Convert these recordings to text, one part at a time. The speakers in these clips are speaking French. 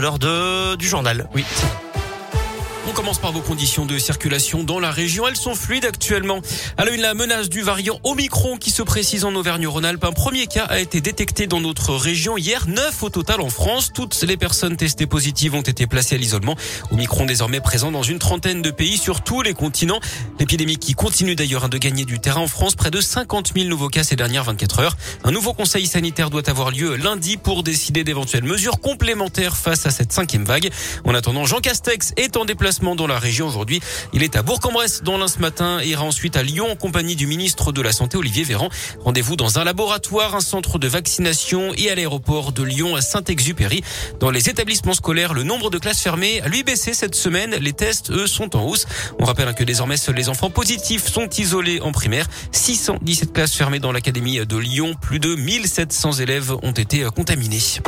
L'heure de du journal. Oui. On commence par vos conditions de circulation dans la région. Elles sont fluides actuellement. À la une, la menace du variant Omicron qui se précise en Auvergne-Rhône-Alpes. Un premier cas a été détecté dans notre région hier. Neuf au total en France. Toutes les personnes testées positives ont été placées à l'isolement. Omicron désormais présent dans une trentaine de pays sur tous les continents. L'épidémie qui continue d'ailleurs de gagner du terrain en France. Près de 50 000 nouveaux cas ces dernières 24 heures. Un nouveau conseil sanitaire doit avoir lieu lundi pour décider d'éventuelles mesures complémentaires face à cette cinquième vague. En attendant, Jean Castex est en déplacement dans la région aujourd'hui. Il est à Bourg-en-Bresse dans l'un ce matin et ira ensuite à Lyon en compagnie du ministre de la Santé Olivier Véran. Rendez-vous dans un laboratoire, un centre de vaccination et à l'aéroport de Lyon à Saint-Exupéry. Dans les établissements scolaires, le nombre de classes fermées a lui baissé cette semaine. Les tests, eux, sont en hausse. On rappelle que désormais seuls les enfants positifs sont isolés en primaire. 617 classes fermées dans l'académie de Lyon. Plus de 1700 élèves ont été contaminés.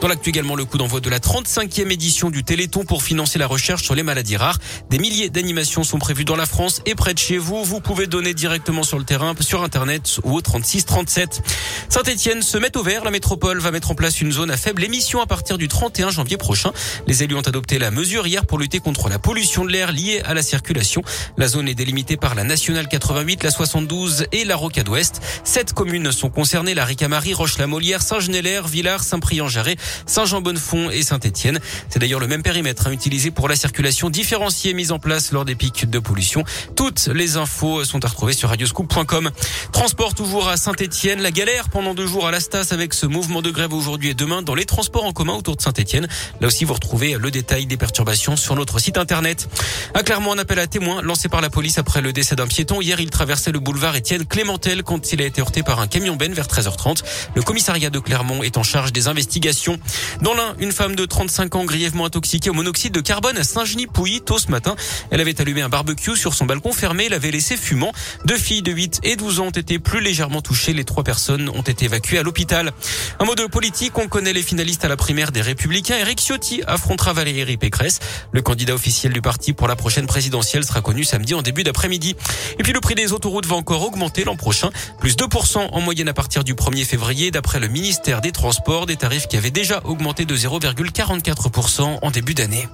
Dans l'actu également, le coup d'envoi de la 35e édition du Téléthon pour financer la recherche sur les maladies rares. Des milliers d'animations sont prévues dans la France et près de chez vous. Vous pouvez donner directement sur le terrain, sur Internet ou au 36 37. Saint-Etienne se met au vert. La métropole va mettre en place une zone à faible émission à partir du 31 janvier prochain. Les élus ont adopté la mesure hier pour lutter contre la pollution de l'air liée à la circulation. La zone est délimitée par la nationale 88, la 72 et la Rocade Ouest. Sept communes sont concernées, la Ricamari, Roche-la-Molière, Saint-Genélaire, Villars, Saint-Priant-Jarret, Saint-Jean-Bonnefond et Saint-Étienne. C'est d'ailleurs le même périmètre hein, utilisé pour la circulation différenciée mise en place lors des pics de pollution. Toutes les infos sont à retrouver sur radioscoop.com. Transport toujours à Saint-Étienne. La galère pendant deux jours à l'Astas avec ce mouvement de grève aujourd'hui et demain dans les transports en commun autour de Saint-Étienne. Là aussi, vous retrouvez le détail des perturbations sur notre site internet. À Clermont, un appel à témoins lancé par la police après le décès d'un piéton. Hier, il traversait le boulevard Étienne Clémentel quand il a été heurté par un camion Ben vers 13h30. Le commissariat de Clermont est en charge des investigations. Dans l'un, une femme de 35 ans grièvement intoxiquée au monoxyde de carbone à Saint-Genis-Pouilly tôt ce matin. Elle avait allumé un barbecue sur son balcon fermé, l'avait laissé fumant. Deux filles de 8 et 12 ans ont été plus légèrement touchées. Les trois personnes ont été évacuées à l'hôpital. Un mot de politique, on connaît les finalistes à la primaire des Républicains. Eric Ciotti affrontera Valérie Pécresse. Le candidat officiel du parti pour la prochaine présidentielle sera connu samedi en début d'après-midi. Et puis le prix des autoroutes va encore augmenter l'an prochain, plus 2% en moyenne à partir du 1er février d'après le ministère des Transports, des tarifs qui avaient augmenté de 0,44% en début d'année.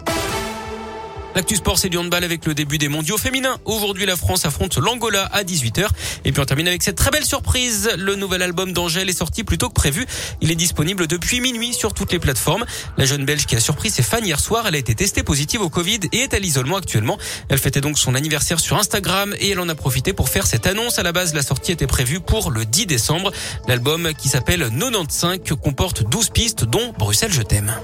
L'actu sport, c'est du handball avec le début des mondiaux féminins. Aujourd'hui, la France affronte l'Angola à 18h. Et puis on termine avec cette très belle surprise. Le nouvel album d'Angèle est sorti plus tôt que prévu. Il est disponible depuis minuit sur toutes les plateformes. La jeune Belge qui a surpris ses fans hier soir, elle a été testée positive au Covid et est à l'isolement actuellement. Elle fêtait donc son anniversaire sur Instagram et elle en a profité pour faire cette annonce. À la base, la sortie était prévue pour le 10 décembre. L'album qui s'appelle 95 comporte 12 pistes dont Bruxelles je t'aime.